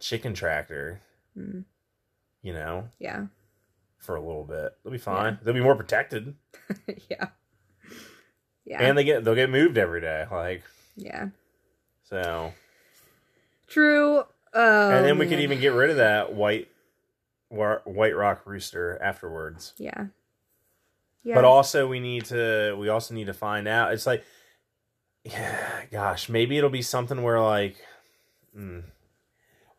S2: chicken tractor,
S1: Mm,
S2: you know,
S1: yeah.
S2: for a little bit. They'll be fine. They'll be more protected.
S1: yeah. Yeah.
S2: and they get they'll get moved every day like
S1: yeah.
S2: so
S1: True. Oh,
S2: and then we could even get rid of that white white rock rooster afterwards
S1: Yeah. Yeah.
S2: but also we need to we also need to find out it's like yeah gosh maybe it'll be something where like mm,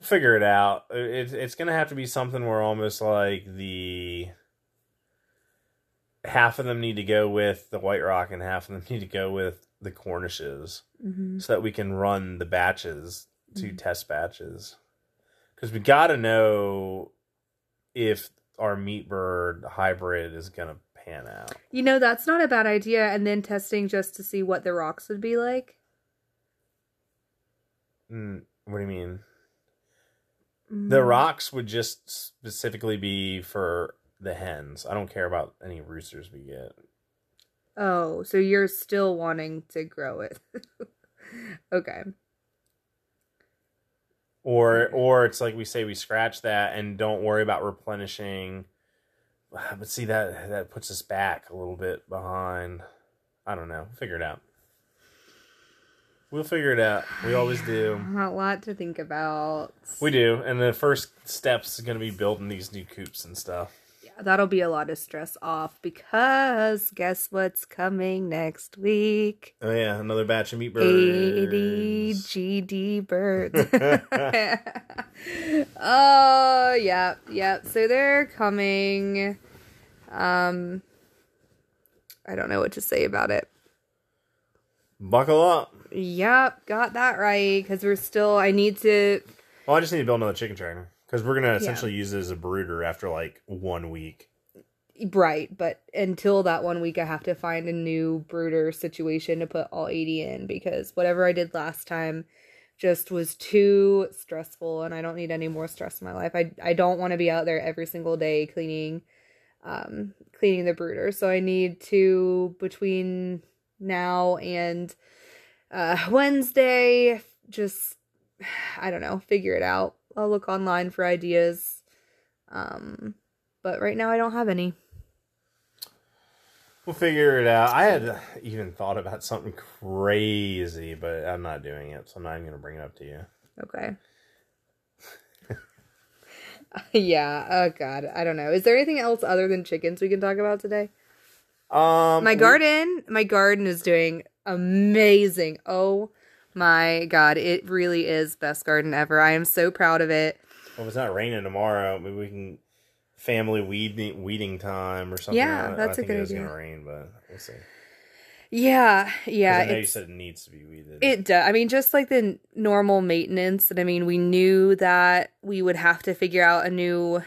S2: figure it out it, it's gonna have to be something where almost like the half of them need to go with the white rock and half of them need to go with the cornishes
S1: Mhm.
S2: so that we can run the batches to
S1: Mhm.
S2: test batches because we got to know if our meat bird hybrid is gonna pan out
S1: You know, that's not a bad idea. And then testing just to see what the rocks would be like.
S2: mm, what do you mean
S1: Mm.
S2: the rocks would just specifically be for the hens i don't care about any roosters we get
S1: Oh, so you're still wanting to grow it. okay.
S2: or or it's like we say we scratch that and don't worry about replenishing but see that that puts us back a little bit behind. I don't know. Figure it out. We'll figure it out. We always do.
S1: A lot to think about.
S2: we do. And the first steps is going to be building these new coops and stuff
S1: that'll be a lot of stress off because guess what's coming next week?
S2: oh yeah another batch of meat birds
S1: 80 GD birds. oh, yeah, yeah. So they're coming. Um I don't know what to say about it.
S2: buckle up
S1: Yep, got that right cuz we're still I need to
S2: well i just need to build another chicken tractor because we're going to essentially use it as a brooder after like one week
S1: Right, but until that one week, I have to find a new brooder situation to put all 80 in because whatever I did last time just was too stressful and I don't need any more stress in my life. I, I don't want to be out there every single day cleaning um cleaning the brooder. So I need to between now and uh Wednesday just I don't know, figure it out. I'll look online for ideas. Um but right now I don't have any.
S2: We'll figure it out. I had even thought about something crazy, but I'm not doing it, so I'm not even going to bring it up to you.
S1: Okay. yeah. Oh God. I don't know. Is there anything else other than chickens we can talk about today?
S2: Um,
S1: My
S2: we-
S1: garden. My garden is doing amazing. Oh my God. It really is best garden ever. I am so proud of it.
S2: Well, if it's not raining tomorrow, maybe we can family weeding weeding time or something.
S1: Yeah,
S2: I-
S1: that's
S2: I
S1: a
S2: think
S1: good idea.
S2: going to rain, but we'll see.
S1: Yeah, yeah.
S2: I know you said it needs to be weeded.
S1: It does. I mean, just like the n- normal maintenance. And I mean, we knew that we would have to figure out a new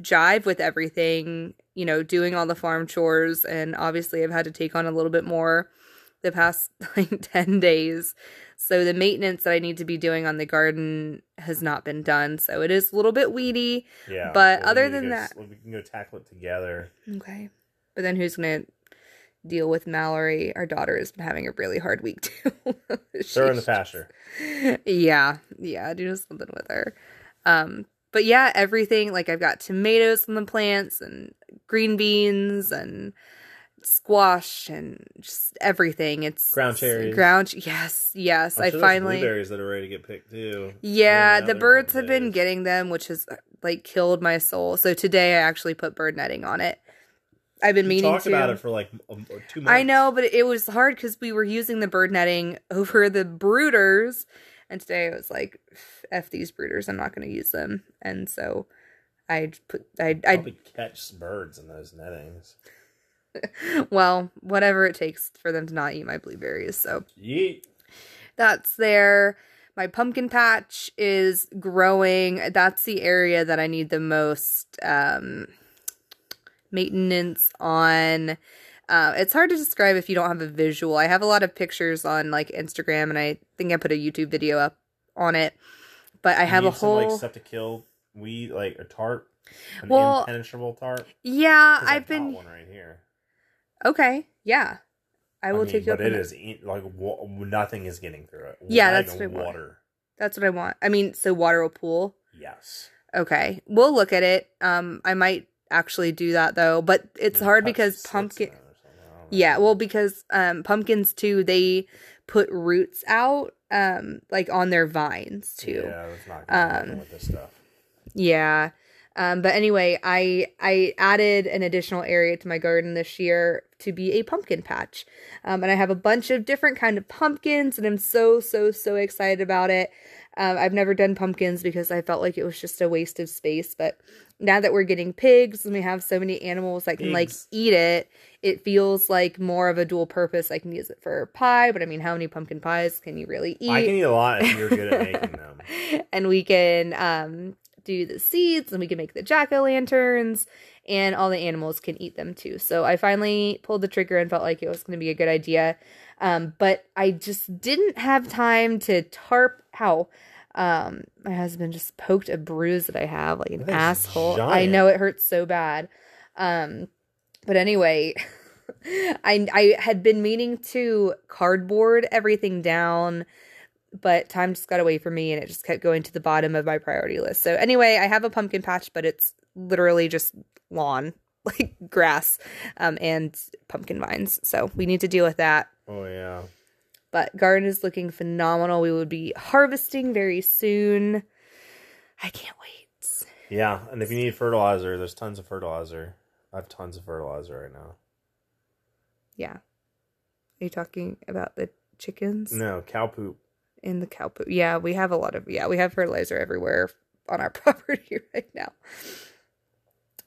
S1: jive with everything, you know, doing all the farm chores. And obviously, I've had to take on a little bit more the past like 10 days. So the maintenance that I need to be doing on the garden has not been done. So it is a little bit weedy.
S2: yeah,
S1: but
S2: well,
S1: other than
S2: go
S1: that-
S2: we can go tackle it together.
S1: Okay. But then who's going to deal with Mallory? Our daughter has been having a really hard week too.
S2: Throw in the pasture.
S1: yeah, yeah, do something with her. Um, but yeah, everything like I've got tomatoes on the plants and green beans and squash and just everything. It's
S2: Ground cherries.
S1: Ground, yes, yes.
S2: I'm
S1: I
S2: sure
S1: finally,
S2: blueberries that are ready to get picked too.
S1: yeah, the birds have been getting them, which has uh, like killed my soul. So today I actually put bird netting on it. I've been
S2: We
S1: meaning to.
S2: Talk about it for like two months.
S1: I know, but it was hard because we were using the bird netting over the brooders, and today I was like, "F these brooders, I'm not going to use them." And so I put I I
S2: catch birds in those nettings.
S1: well whatever it takes for them to not eat my blueberries. So
S2: Yeet.
S1: that's there. My pumpkin patch is growing. That's the area that I need the most um, maintenance on. Uh, it's hard to describe if you don't have a visual. I have a lot of pictures on like Instagram, and I think I put a YouTube video up on it. But I have
S2: You
S1: a
S2: need some,
S1: whole
S2: like stuff to kill weed, like a tarp, an
S1: Well,
S2: impenetrable tarp.
S1: yeah.
S2: I've
S1: I've been
S2: one right here.
S1: Okay. Yeah, I will
S2: mean,
S1: take you up
S2: But it is in- like wa- nothing is getting through it.
S1: Yeah, that's what I want.
S2: water.
S1: That's what I want. I mean, so water will pool.
S2: Yes.
S1: Okay, we'll look at it. Um, I might actually do that though, but it's hard because pumpkin.
S2: it or something, I don't know.
S1: Yeah, well, because um, pumpkins too, they put roots out, um, like on their vines too.
S2: Yeah, that's not
S1: Um,
S2: with this stuff.
S1: Yeah. Um, but anyway, I I added an additional area to my garden this year to be a pumpkin patch, um, and I have a bunch of different kind of pumpkins, and I'm so so so excited about it. Um, I've never done pumpkins because I felt like it was just a waste of space, but now that we're getting pigs and we have so many animals that can like eat it, it feels like more of a dual purpose. I can use it for pie, but I mean, how many pumpkin pies can you really eat?
S2: I can eat a lot if you're good at making them.
S1: and we can um, do the seeds and we can make the jack o' lanterns and all the animals can eat them too. So I finally pulled the trigger and felt like it was going to be a good idea. Um, but I just didn't have time to tarp. How? Um, my husband just poked a bruise that I have like an asshole. I know it hurts so bad. Um, but anyway, I I had been meaning to cardboard everything down but time just got away from me and it just kept going to the bottom of my priority list. So anyway, I have a pumpkin patch, but it's literally just lawn, like grass, um, and pumpkin vines. So we need to deal with that.
S2: Oh yeah.
S1: But garden is looking phenomenal. We will be harvesting very soon. I can't wait.
S2: Yeah, and if you need fertilizer, there's tons of fertilizer. I have tons of fertilizer right now.
S1: Yeah. Are you talking about the chickens
S2: No, cow poop.
S1: In the cow poo? Yeah, we have a lot of yeah, we have fertilizer everywhere on our property right now.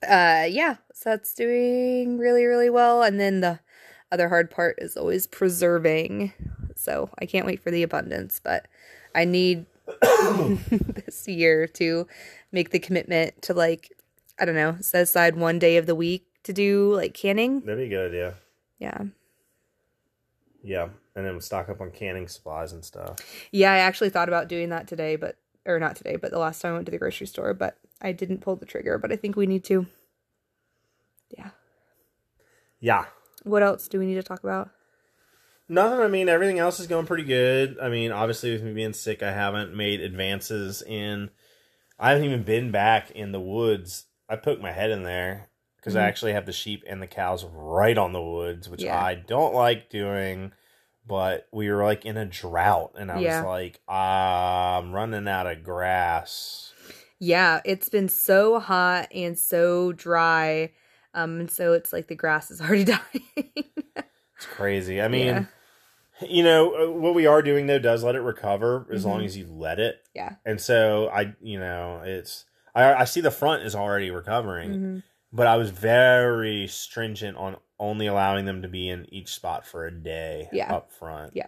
S1: Uh yeah, so that's doing really, really well. And then the other hard part is always preserving. So I can't wait for the abundance, but I need this year to make the commitment to like I don't know, set aside one day of the week to do like canning.
S2: That'd be a good idea.
S1: Yeah.
S2: Yeah, and then we stock up on canning supplies and stuff.
S1: Yeah, I actually thought about doing that today, but or not today, but the last time I went to the grocery store, but I didn't pull the trigger, but I think we need to. Yeah.
S2: Yeah.
S1: What else do we need to talk about?
S2: Nothing. I mean, everything else is going pretty good. I mean, obviously, with me being sick, I haven't made advances in. I haven't even been back in the woods. I poked my head in there because I
S1: Mhm.
S2: actually have the sheep and the cows right on the woods, which
S1: Yeah.
S2: I don't like doing. But we were like in a drought, and I
S1: Yeah.
S2: was like, I'm running out of grass.
S1: Yeah, it's been so hot and so dry. Um and so it's like the grass is already dying.
S2: It's crazy. I mean,
S1: Yeah.
S2: you know, uh, what we are doing though does let it recover as
S1: Mhm.
S2: long as you let it.
S1: yeah.
S2: and so I, you know, it's I, I see the front is already recovering,
S1: Mhm.
S2: but I was very stringent on only allowing them to be in each spot for a day
S1: Yeah.
S2: up front.
S1: Yeah.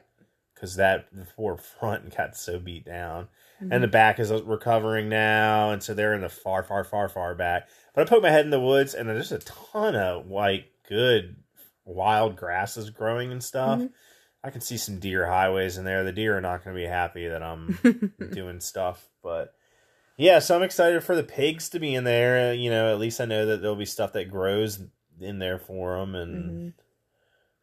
S2: Because that the poor front got so beat down.
S1: Mm-hmm.
S2: And the back is recovering now, and so they're in the far, far, far, far back. But I poke my head in the woods, and there's a ton of like good wild grasses growing and stuff.
S1: Mhm.
S2: I can see some deer highways in there. The deer are not going to be happy that I'm
S1: Mm-hmm.
S2: doing stuff, but yeah, so I'm excited for the pigs to be in there. You know, at least I know that there'll be stuff that grows in there for them, and
S1: Mhm.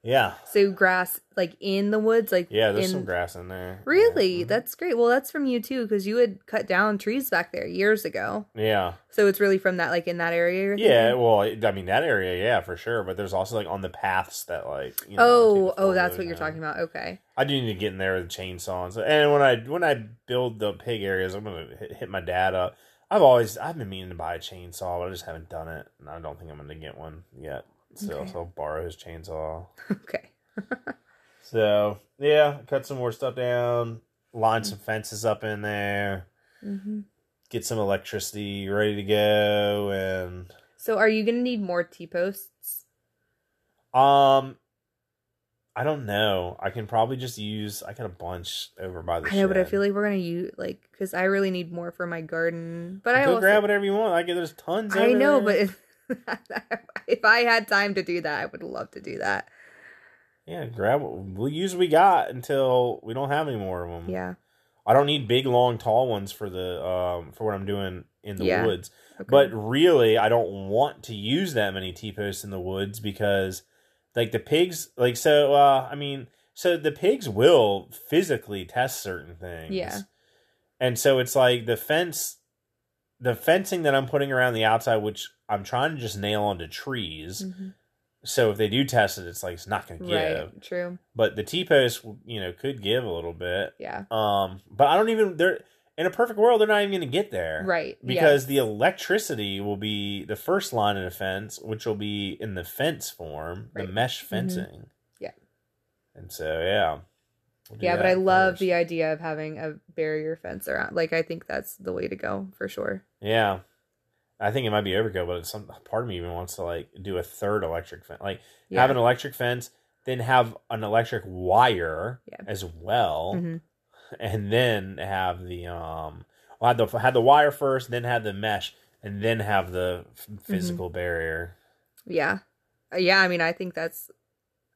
S2: Yeah,
S1: So grass, like in the woods, like
S2: yeah, there's
S1: in...
S2: some grass in there.
S1: Really,
S2: Yeah.
S1: that's great. Well, that's from you too, because you had cut down trees back there years ago.
S2: yeah,
S1: So it's really from that, like in that area.
S2: yeah. Well, I mean that area, yeah, for sure. But there's also like on the paths that like you know,
S1: Oh, oh, that's what you're talking about. Okay.
S2: I do need to get in there with a chainsaw and, so, and when I when I build the pig areas, I'm gonna hit, hit my dad up. I've always I've been meaning to buy a chainsaw, but I just haven't done it, and I don't think I'm gonna get one yet. So,
S1: Okay.
S2: so I'll borrow his chainsaw.
S1: Okay.
S2: So yeah, cut some more stuff down, line some fences up in there,
S1: hmm
S2: get some electricity ready to go, and
S1: So are you gonna need more T posts?
S2: um, I don't know. I can probably just use. I got a bunch over by the.
S1: I know, but I feel like we're gonna use like because I really need more for my garden. But I
S2: go
S1: also
S2: grab whatever you want. I get there's tons.
S1: I know, but if, if I had time to do that, I would love to do that.
S2: Yeah, grab. We'll use what we got until we don't have any more of them.
S1: Yeah.
S2: I don't need big, long, tall ones for the um for what I'm doing in the
S1: Yeah.
S2: woods.
S1: Okay.
S2: But really, I don't want to use that many T posts in the woods because, like the pigs, like so. uh I mean, so the pigs will physically test certain things.
S1: Yeah.
S2: and so it's like the fence, the fencing that I'm putting around the outside, which I'm trying to just nail onto trees.
S1: Mhm.
S2: So if they do test it, it's like it's not going to give.
S1: right, true.
S2: But the T post, you know, could give a little bit.
S1: Yeah.
S2: Um, but I don't even. They're in a perfect world, they're not even going to get there,
S1: Right.
S2: Because
S1: yes.
S2: the electricity will be the first line of defense, which will be in the fence form, the mesh fencing.
S1: Yeah.
S2: And so, yeah. We'll
S1: yeah, but I love
S2: first.
S1: the idea of having a barrier fence around. Like, I think that's the way to go for sure.
S2: Yeah. I think it might be overkill, but some part of me even wants to like do a third electric fence, like
S1: Yeah.
S2: have an electric fence, then have an electric wire
S1: Yeah.
S2: as well.
S1: hmm
S2: and then have the um well, had the had the wire first, then have the mesh, and then have the
S1: Mm-hmm.
S2: physical barrier.
S1: Yeah. Uh, Yeah. I mean, I think that's,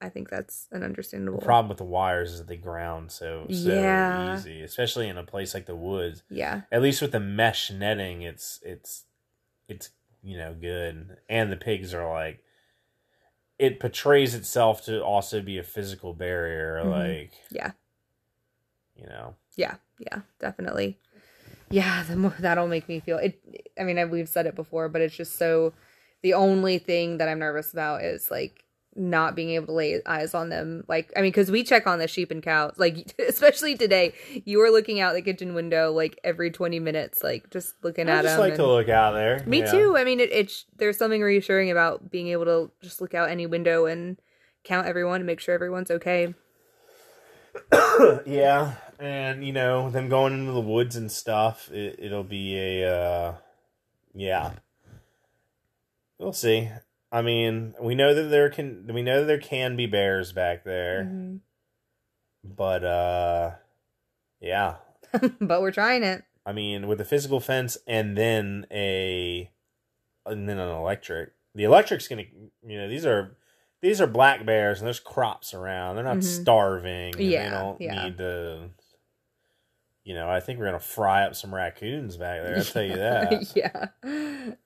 S1: I think that's an
S2: The
S1: understandable.
S2: problem with the wires is that they ground so so
S1: Yeah.
S2: easy, especially in a place like the woods.
S1: Yeah.
S2: At least with the mesh netting, it's it's it's you know good, and the pigs are like it portrays itself to also be a physical barrier,
S1: Mhm.
S2: like
S1: Yeah.
S2: you know.
S1: Yeah. Yeah. Definitely. Yeah. The more that'll make me feel it. I mean, I, we've said it before, but it's just so. The only thing that I'm nervous about is like not being able to lay eyes on them. Like, I mean, because we check on the sheep and cows. Like, especially today, you were looking out the kitchen window like every 20 minutes, like just looking at them.
S2: I
S1: at
S2: just
S1: them.
S2: like to look out there.
S1: Me
S2: yeah.
S1: too. I mean, it, it's there's something reassuring about being able to just look out any window and count everyone and make sure everyone's okay.
S2: yeah, and you know them going into the woods and stuff. It, it'll be a uh, yeah. We'll see. I mean, we know that there can we know that there can be bears back there,
S1: Mhm.
S2: but uh, yeah.
S1: but we're trying it.
S2: I mean, with a physical fence and then a and then an electric. The electric's gonna you know these are these are black bears and there's crops around. They're not
S1: Mhm.
S2: starving.
S1: Yeah,
S2: they don't
S1: yeah.
S2: need to. You know, I think we're gonna fry up some raccoons back there. I'll tell you that.
S1: yeah,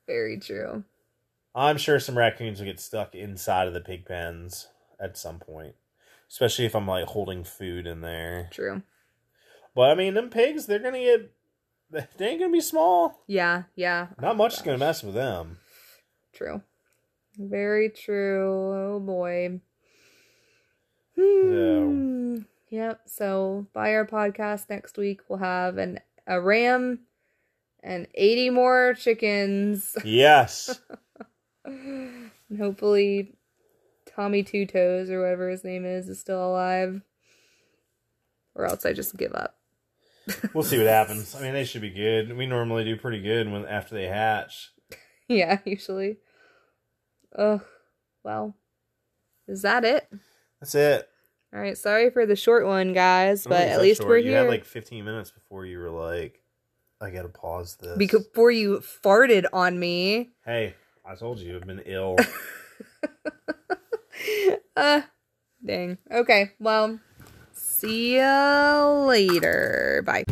S1: very true.
S2: I'm sure some raccoons will get stuck inside of the pig pens at some point, especially if I'm like holding food in there.
S1: True.
S2: But I mean, them pigs, they're gonna get. They ain't gonna be small.
S1: Yeah, yeah.
S2: Not much is gonna mess with them.
S1: True. Very true. Oh boy.
S2: So-
S1: Hmm. Yep. So by our podcast next week, we'll have an a ram and eighty more chickens.
S2: Yes.
S1: and hopefully Tommy Two Toes or whatever his name is is still alive. Or else I just give up.
S2: we'll see what happens. I mean, they should be good. We normally do pretty good when after they hatch.
S1: Yeah, usually. Ugh. Well, is that it?
S2: That's it.
S1: All right. Sorry for the short one, guys, but at least
S2: short.
S1: we're
S2: you
S1: here.
S2: You had like 15 minutes before you were like, I gotta pause this.
S1: Before you farted on me.
S2: Hey, I told you, I've been ill.
S1: uh, dang. Okay, well, see you later. Bye.